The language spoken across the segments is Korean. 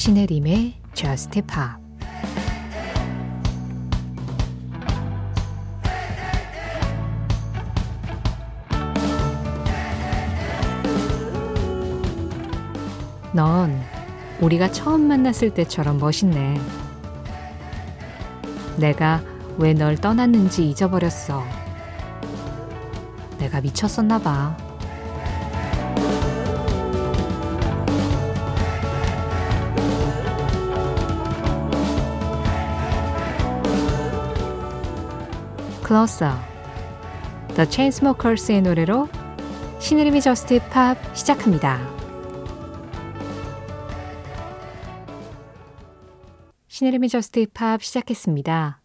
신혜림의 Just Pop 넌 우리가 처음 만났을 때처럼 멋있네. 내가 왜 널 떠났는지 잊어버렸어. 내가 미쳤었나 봐. Closer The Chainsmokers의 노래로 신혜림의 Just Pop 시작합니다. 신혜림의 Just Pop 시작했습니다.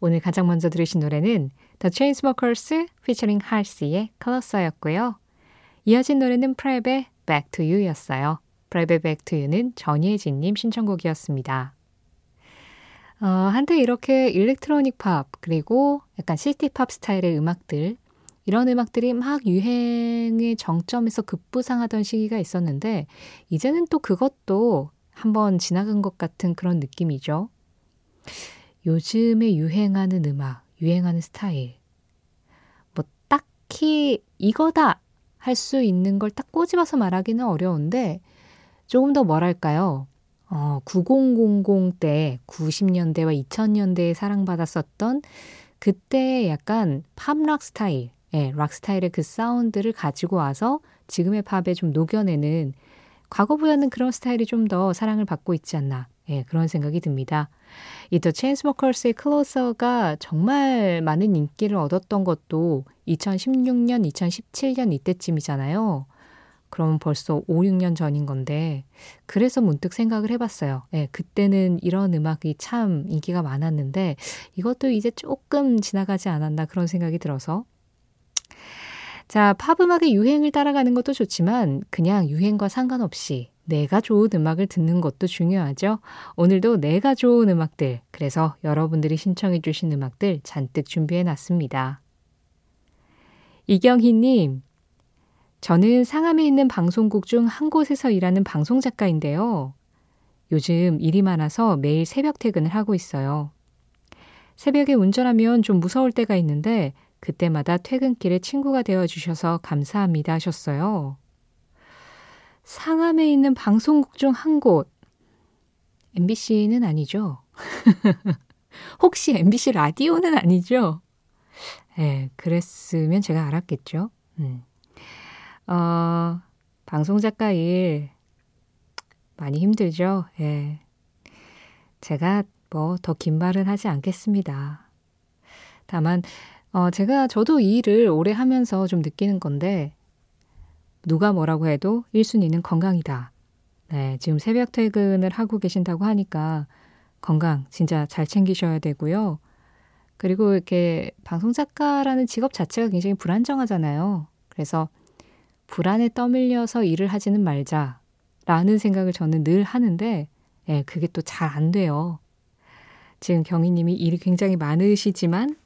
오늘 가장 먼저 들으신 노래는 The Chainsmokers featuring Halsey의 Closer였고요. 이어진 노래는 프라이브의 Back to You였어요. 프라이브의 Back to You는 전예진님 신청곡이었습니다. 어, 한때 이렇게 electronic 팝 그리고 약간 city 팝 스타일의 음악들 이런 음악들이 막 유행의 정점에서 급부상하던 시기가 있었는데 이제는 또 그것도 한번 지나간 것 같은 그런 느낌이죠. 요즘에 유행하는 음악, 유행하는 스타일. 뭐 딱히 이거다 할 수 있는 걸 딱 꼬집어서 말하기는 어려운데 조금 더 뭐랄까요? 어, 9000때 90년대와 2000년대에 사랑받았었던 그때 약간 팝락 스타일, 예, 락 스타일의 그 사운드를 가지고 와서 지금의 팝에 좀 녹여내는 과거보다는 그런 스타일이 좀 더 사랑을 받고 있지 않나. 예, 그런 생각이 듭니다. 이 The Chainsmokers의 Closer가 정말 많은 인기를 얻었던 것도 2016년, 2017년 이때쯤이잖아요. 그럼 벌써 5, 6년 전인 건데 그래서 문득 생각을 해봤어요. 예, 그때는 이런 음악이 참 인기가 많았는데 이것도 이제 조금 지나가지 않았나 그런 생각이 들어서 자, 팝 음악의 유행을 따라가는 것도 좋지만 그냥 유행과 상관없이 내가 좋은 음악을 듣는 것도 중요하죠. 오늘도 내가 좋은 음악들, 그래서 여러분들이 신청해 주신 음악들 잔뜩 준비해 놨습니다. 이경희님, 저는 상암에 있는 방송국 중 한 곳에서 일하는 방송 작가인데요. 요즘 일이 많아서 매일 새벽 퇴근을 하고 있어요. 새벽에 운전하면 좀 무서울 때가 있는데 그때마다 퇴근길에 친구가 되어 주셔서 감사합니다 하셨어요. 상암에 있는 방송국 중 한 곳. MBC는 아니죠? 혹시 MBC 라디오는 아니죠? 예, 네, 그랬으면 제가 알았겠죠. 음. 어, 방송 작가 일 많이 힘들죠. 예. 제가 뭐 더 긴 말은 하지 않겠습니다. 다만 어, 제가 저도 이 일을 오래 하면서 좀 느끼는 건데 누가 뭐라고 해도 1순위는 건강이다. 네, 지금 새벽 퇴근을 하고 계신다고 하니까 건강 진짜 잘 챙기셔야 되고요. 그리고 이렇게 방송 작가라는 직업 자체가 굉장히 불안정하잖아요. 그래서 불안에 떠밀려서 일을 하지는 말자라는 생각을 저는 늘 하는데 예, 그게 또 잘 안 돼요. 지금 경희님이 일이 굉장히 많으시지만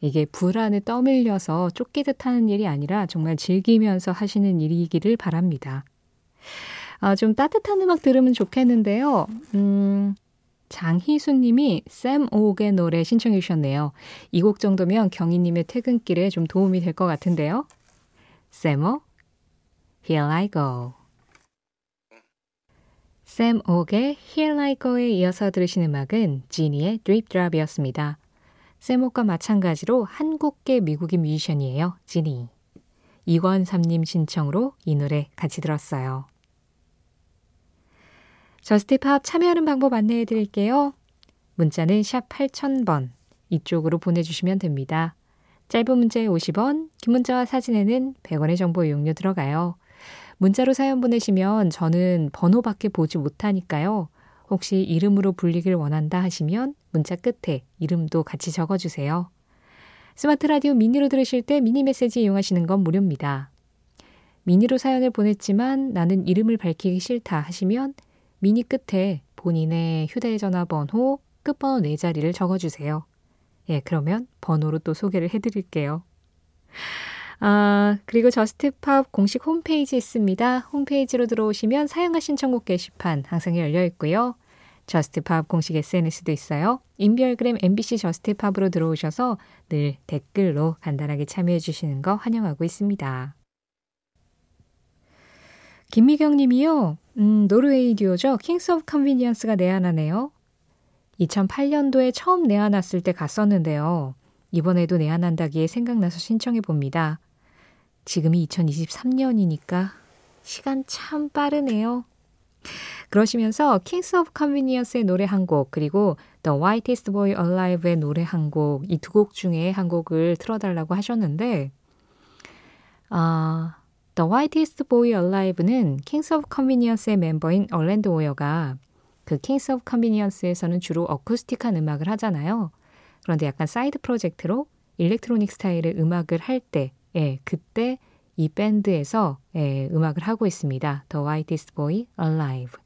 이게 불안에 떠밀려서 쫓기듯 하는 일이 아니라 정말 즐기면서 하시는 일이기를 바랍니다. 아, 좀 따뜻한 음악 들으면 좋겠는데요. 음, 장희수 님이 샘 오옥의 노래 신청해 주셨네요. 이 곡 정도면 경희님의 퇴근길에 좀 도움이 될 것 같은데요. 샘오, Here I Go. 샘 옥의 Here I Go에 이어서 들으신 음악은 지니의 Drip Drop이었습니다. 샘 옥과 마찬가지로 한국계 미국인 뮤지션이에요. 지니. 이권삼님 신청으로 이 노래 같이 들었어요. 저스티팝 참여하는 방법 안내해 드릴게요. 문자는 샵 8000번 이쪽으로 보내주시면 됩니다. 짧은 문자에 50원, 긴 문자와 사진에는 100원의 정보 이용료 들어가요. 문자로 사연 보내시면 저는 번호밖에 보지 못하니까요. 혹시 이름으로 불리길 원한다 하시면 문자 끝에 이름도 같이 적어주세요. 스마트 라디오 미니로 들으실 때 미니 메시지 이용하시는 건 무료입니다. 미니로 사연을 보냈지만 나는 이름을 밝히기 싫다 하시면 미니 끝에 본인의 휴대전화 번호, 끝번호 4자리를 적어주세요. 예, 그러면 번호로 또 소개를 해드릴게요. 아, 그리고 Just Pop 공식 홈페이지 있습니다. 홈페이지로 들어오시면 사연하고 신청곡 게시판 항상 열려 있고요. Just Pop 공식 SNS도 있어요. 인별그램 MBC Just Pop으로 들어오셔서 늘 댓글로 간단하게 참여해 주시는 거 환영하고 있습니다. 김미경 님이요. 음, 노르웨이 듀오죠. Kings of Convenience가 내한하네요. 2008년도에 처음 내한왔을 때 갔었는데요. 이번에도 내한한다기에 생각나서 신청해 봅니다. 지금이 2023년이니까 시간 참 빠르네요. 그러시면서 Kings of Convenience의 노래 한 곡, 그리고 The Whitest Boy Alive의 노래 한 곡, 이 두 곡 중에 한 곡을 틀어달라고 하셨는데, 아, The Whitest Boy Alive는 Kings of Convenience의 멤버인 Erlend Øye가 그 Kings of Convenience에서는 주로 어쿠스틱한 음악을 하잖아요. 그런데 약간 사이드 프로젝트로 electronic 스타일의 음악을 할 때, 예, 그때 이 밴드에서 예, 음악을 하고 있습니다. The Whitest Boy Alive.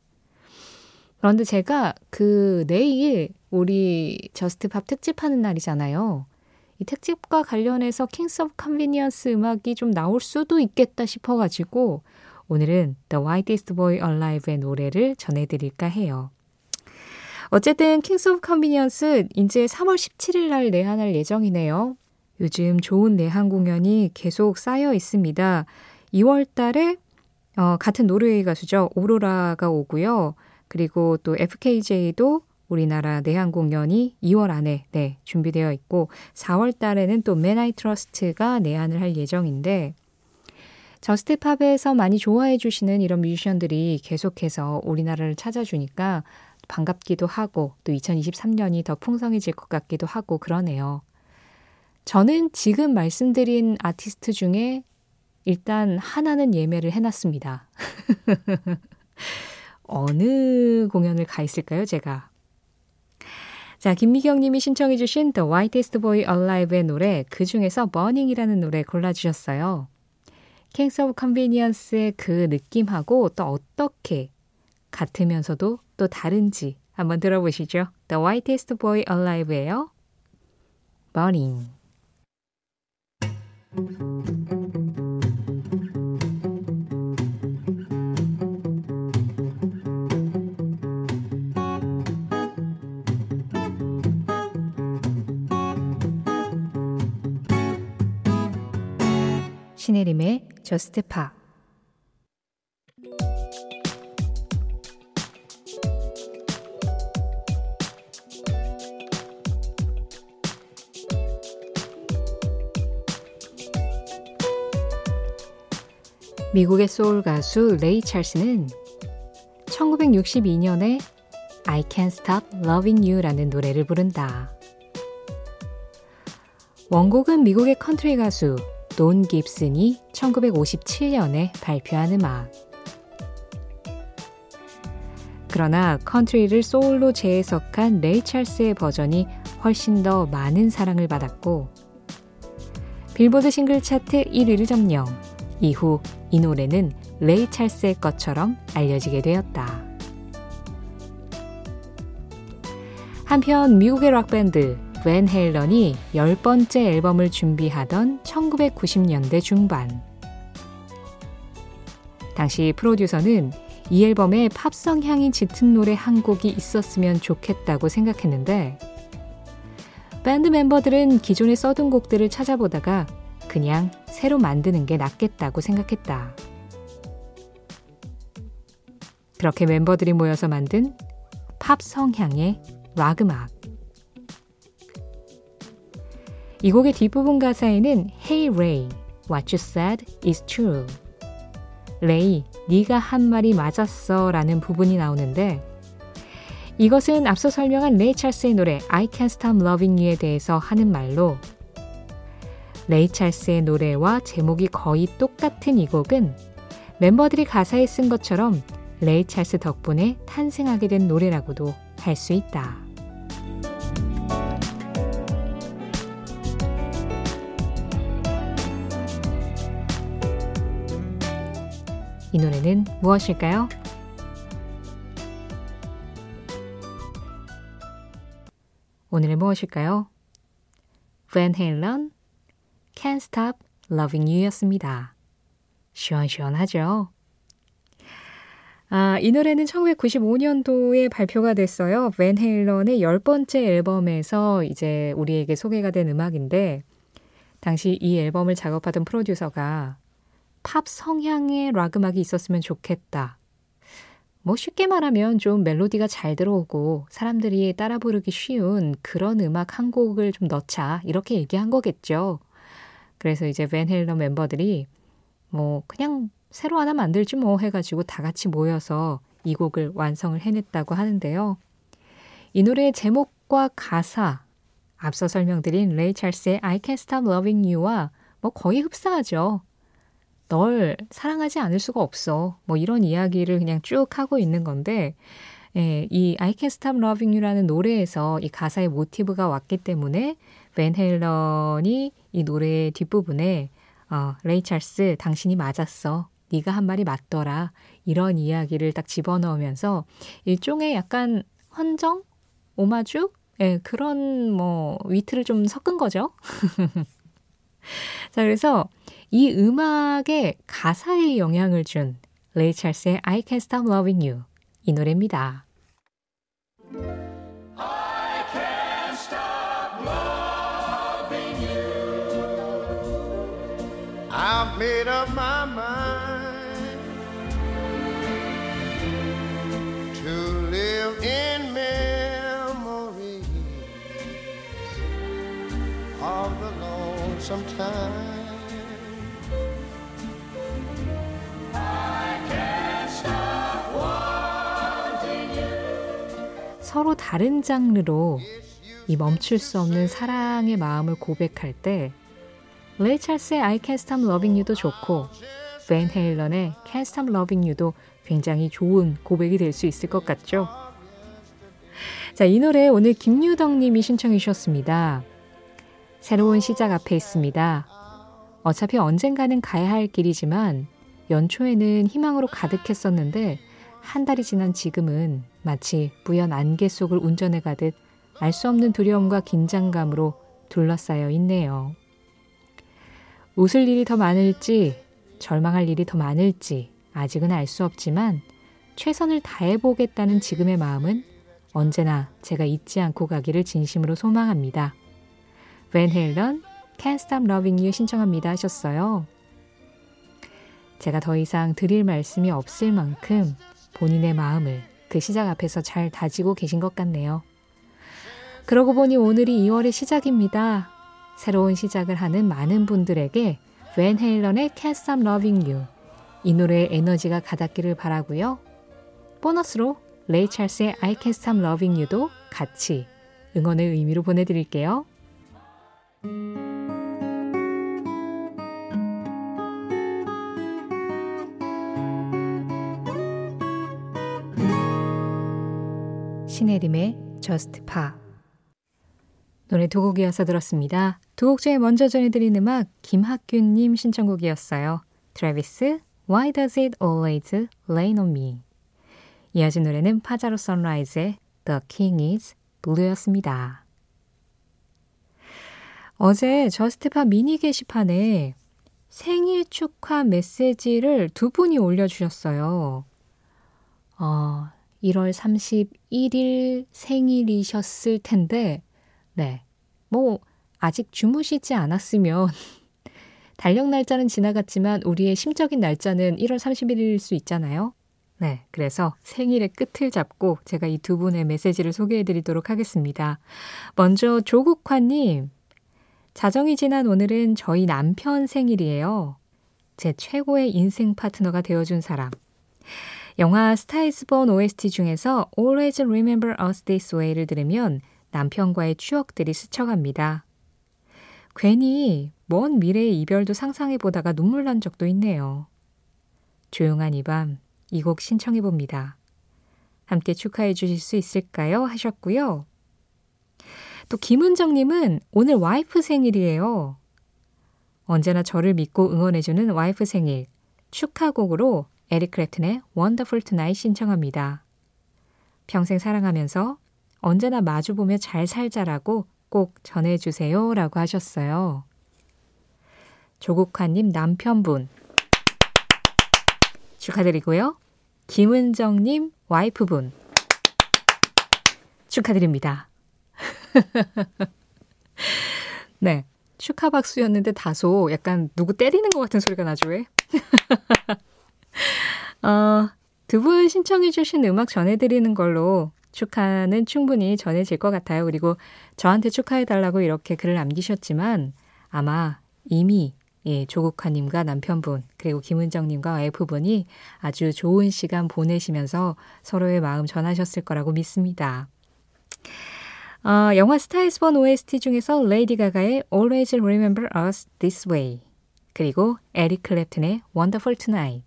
그런데 제가 그 내일 우리 Just Pop 특집 하는 날이잖아요. 이 특집과 관련해서 Kings of Convenience 음악이 좀 나올 수도 있겠다 싶어가지고 오늘은 The Whitest Boy Alive의 노래를 전해드릴까 해요. 어쨌든 Kings of Convenience 이제 3월 17일 날 내한할 예정이네요. 요즘 좋은 내한 공연이 계속 쌓여 있습니다. 2월 달에 어, 같은 노르웨이 가수죠. 오로라가 오고요. 그리고 또 FKJ도 우리나라 내한 공연이 2월 안에 네, 준비되어 있고 4월 달에는 또 Men I Trust가 내한을 할 예정인데 Just Pop에서 많이 좋아해 주시는 이런 뮤지션들이 계속해서 우리나라를 찾아주니까 반갑기도 하고 또 2023년이 더 풍성해질 것 같기도 하고 그러네요. 저는 지금 말씀드린 아티스트 중에 일단 하나는 예매를 해놨습니다. 어느 공연을 가 있을까요, 제가? 자, 김미경 님이 신청해 주신 The Whitest Boy Alive의 노래, 그 중에서 Burning이라는 노래 골라주셨어요. Kings of Convenience의 그 느낌하고 또 어떻게 같으면서도 또 다른지 한번 들어보시죠. The Whitest Boy Alive예요. Burning. 신혜림의 저스트 파 미국의 소울 가수 레이 찰스는 1962년에 I Can't Stop Loving You라는 노래를 부른다. 원곡은 미국의 컨트리 가수 논 깁슨이 1957년에 발표한 음악. 그러나 컨트리를 소울로 재해석한 레이 찰스의 버전이 훨씬 더 많은 사랑을 받았고 빌보드 싱글 차트 1위를 점령. 이후 이 노래는 레이 찰스의 것처럼 알려지게 되었다. 한편 미국의 락밴드 Van Halen이 열 번째 앨범을 준비하던 1990년대 중반. 당시 프로듀서는 이 앨범에 팝 성향이 짙은 노래 한 곡이 있었으면 좋겠다고 생각했는데, 밴드 멤버들은 기존에 써둔 곡들을 찾아보다가 그냥 새로 만드는 게 낫겠다고 생각했다. 그렇게 멤버들이 모여서 만든 팝 성향의 락 음악. 이 곡의 뒷부분 가사에는 Hey Ray, what you said is true. 레이, 네가 한 말이 맞았어 라는 부분이 나오는데 이것은 앞서 설명한 레이 찰스의 노래 I Can't Stop Loving You에 대해서 하는 말로 레이 찰스의 노래와 제목이 거의 똑같은 이 곡은 멤버들이 가사에 쓴 것처럼 레이 찰스 덕분에 탄생하게 된 노래라고도 할 수 있다. 이 노래는 무엇일까요? 오늘은 무엇일까요? Van Halen, Can't Stop Loving You였습니다. 시원시원하죠? 아, 이 노래는 1995년도에 발표가 됐어요. 벤 헤일런의 열 번째 앨범에서 이제 우리에게 소개가 된 음악인데, 당시 이 앨범을 작업하던 프로듀서가 팝 성향의 락 음악이 있었으면 좋겠다. 뭐 쉽게 말하면 좀 멜로디가 잘 들어오고 사람들이 따라 부르기 쉬운 그런 음악 한 곡을 좀 넣자. 이렇게 얘기한 거겠죠. 그래서 이제 벤 헬런 멤버들이 뭐 그냥 새로 하나 만들지 뭐 해가지고 다 같이 모여서 이 곡을 완성을 해냈다고 하는데요. 이 노래의 제목과 가사, 앞서 설명드린 레이 찰스의 I Can't Stop Loving You와 뭐 거의 흡사하죠. 널 사랑하지 않을 수가 없어. 뭐 이런 이야기를 그냥 쭉 하고 있는 건데, 예, 이 I Can't Stop Loving You라는 노래에서 이 가사의 모티브가 왔기 때문에 Van Halen이 이 노래의 뒷부분에 어, 레이 찰스 당신이 맞았어. 네가 한 말이 맞더라. 이런 이야기를 딱 집어넣으면서 일종의 약간 헌정, 오마주, 예, 그런 뭐 위트를 좀 섞은 거죠. 자, 그래서 이 음악에 가사에 영향을 준 레이 찰스의 I Can't Stop Loving You 이 노래입니다. 서로 다른 장르로 이 멈출 수 없는 사랑의 마음을 고백할 때 레이 찰스의 I Can't Stop Loving You도 좋고 벤 헤일런의 Can't Stop Loving You도 굉장히 좋은 고백이 될 수 있을 것 같죠? 자, 이 노래 오늘 김유덕 님이 신청해 주셨습니다. 새로운 시작 앞에 있습니다. 어차피 언젠가는 가야 할 길이지만 연초에는 희망으로 가득했었는데 한 달이 지난 지금은 마치 부연 안개 속을 운전해 가듯 알 수 없는 두려움과 긴장감으로 둘러싸여 있네요. 웃을 일이 더 많을지, 절망할 일이 더 많을지 아직은 알 수 없지만 최선을 다해 보겠다는 지금의 마음은 언제나 제가 잊지 않고 가기를 진심으로 소망합니다. 웬 헬런, Can't Stop Loving You 신청합니다 하셨어요. 제가 더 이상 드릴 말씀이 없을 만큼 본인의 마음을 그 시작 앞에서 잘 다지고 계신 것 같네요. 그러고 보니 오늘이 2월의 시작입니다. 새로운 시작을 하는 많은 분들에게 웬 헤일런의 Can't Stop Loving You 이 노래의 에너지가 가닿기를 바라고요. 보너스로 레이 찰스의 I Can't Stop Loving You도 같이 응원의 의미로 보내드릴게요. 신혜림의 Just Pop 노래 두 곡 이어서 들었습니다. 두 곡 중에 먼저 전해드린 음악 김학균님 신청곡이었어요. Travis Why Does It Always Rain On Me 이어진 노래는 Pajaro Sunrise의 The King Is Blue였습니다. 어제 Just Pop 미니 게시판에 생일 축하 메시지를 두 분이 올려주셨어요. 어, 1월 31일 생일이셨을 텐데, 네. 뭐, 아직 주무시지 않았으면, 달력 날짜는 지나갔지만 우리의 심적인 날짜는 1월 31일일 수 있잖아요. 네. 그래서 생일의 끝을 잡고 제가 이 두 분의 메시지를 소개해 드리도록 하겠습니다. 먼저 조국화님, 자정이 지난 오늘은 저희 남편 생일이에요. 제 최고의 인생 파트너가 되어준 사람. 영화 스타이즈본 OST 중에서 Always Remember Us This Way를 들으면 남편과의 추억들이 스쳐갑니다. 괜히 먼 미래의 이별도 상상해 보다가 눈물 난 적도 있네요. 조용한 이 밤 이 곡 신청해 봅니다. 함께 축하해 주실 수 있을까요? 하셨고요. 또 김은정님은 오늘 와이프 생일이에요. 언제나 저를 믿고 응원해주는 와이프 생일 축하곡으로 에릭 크랩튼의 Wonderful Tonight 신청합니다. 평생 사랑하면서 언제나 마주보며 잘 살자라고 꼭 전해주세요 라고 하셨어요. 조국화님 남편분 축하드리고요. 김은정님 와이프분 축하드립니다. 네. 축하 박수였는데 다소 약간 누구 때리는 것 같은 소리가 나죠, 왜? 어, 두 분 신청해주신 음악 전해드리는 걸로 축하는 충분히 전해질 것 같아요. 그리고 저한테 축하해달라고 이렇게 글을 남기셨지만 아마 이미 예, 조국화님과 남편분, 그리고 김은정님과 와이프분이 아주 좋은 시간 보내시면서 서로의 마음 전하셨을 거라고 믿습니다. 어, 영화 스타일스본 OST 중에서 레이디 가가의 Always Remember Us This Way 그리고 에릭 클랩튼의 Wonderful Tonight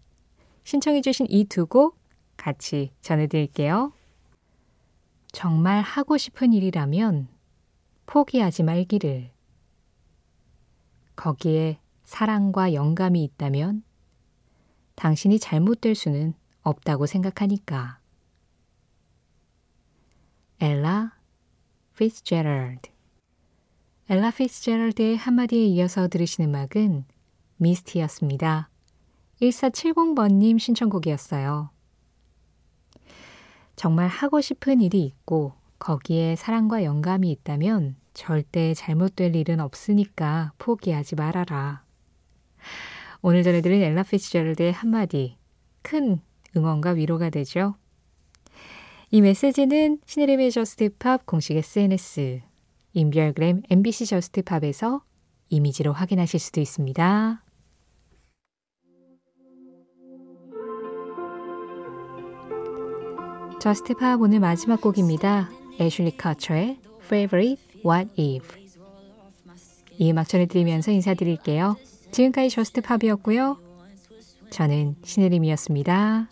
신청해 주신 이 두 곡 같이 전해드릴게요. 정말 하고 싶은 일이라면 포기하지 말기를 거기에 사랑과 영감이 있다면 당신이 잘못될 수는 없다고 생각하니까. 엘라 피츠제럴드 엘라 피츠제럴드의 한마디에 이어서 들으신 음악은 미스티였습니다. 1470번님 신청곡이었어요. 정말 하고 싶은 일이 있고 거기에 사랑과 영감이 있다면 절대 잘못될 일은 없으니까 포기하지 말아라. 오늘 전해드린 엘라 피츠제럴드의 한마디 큰 응원과 위로가 되죠. 이 메시지는 신혜림의 Just Pop 공식 SNS, 인별그램 MBC Just Pop에서 이미지로 확인하실 수도 있습니다. Just Pop 오늘 마지막 곡입니다. 애슐리 카처의 Favorite What If 이 음악 전해드리면서 인사드릴게요. 지금까지 저스트팝이었고요. 저는 신혜림이었습니다.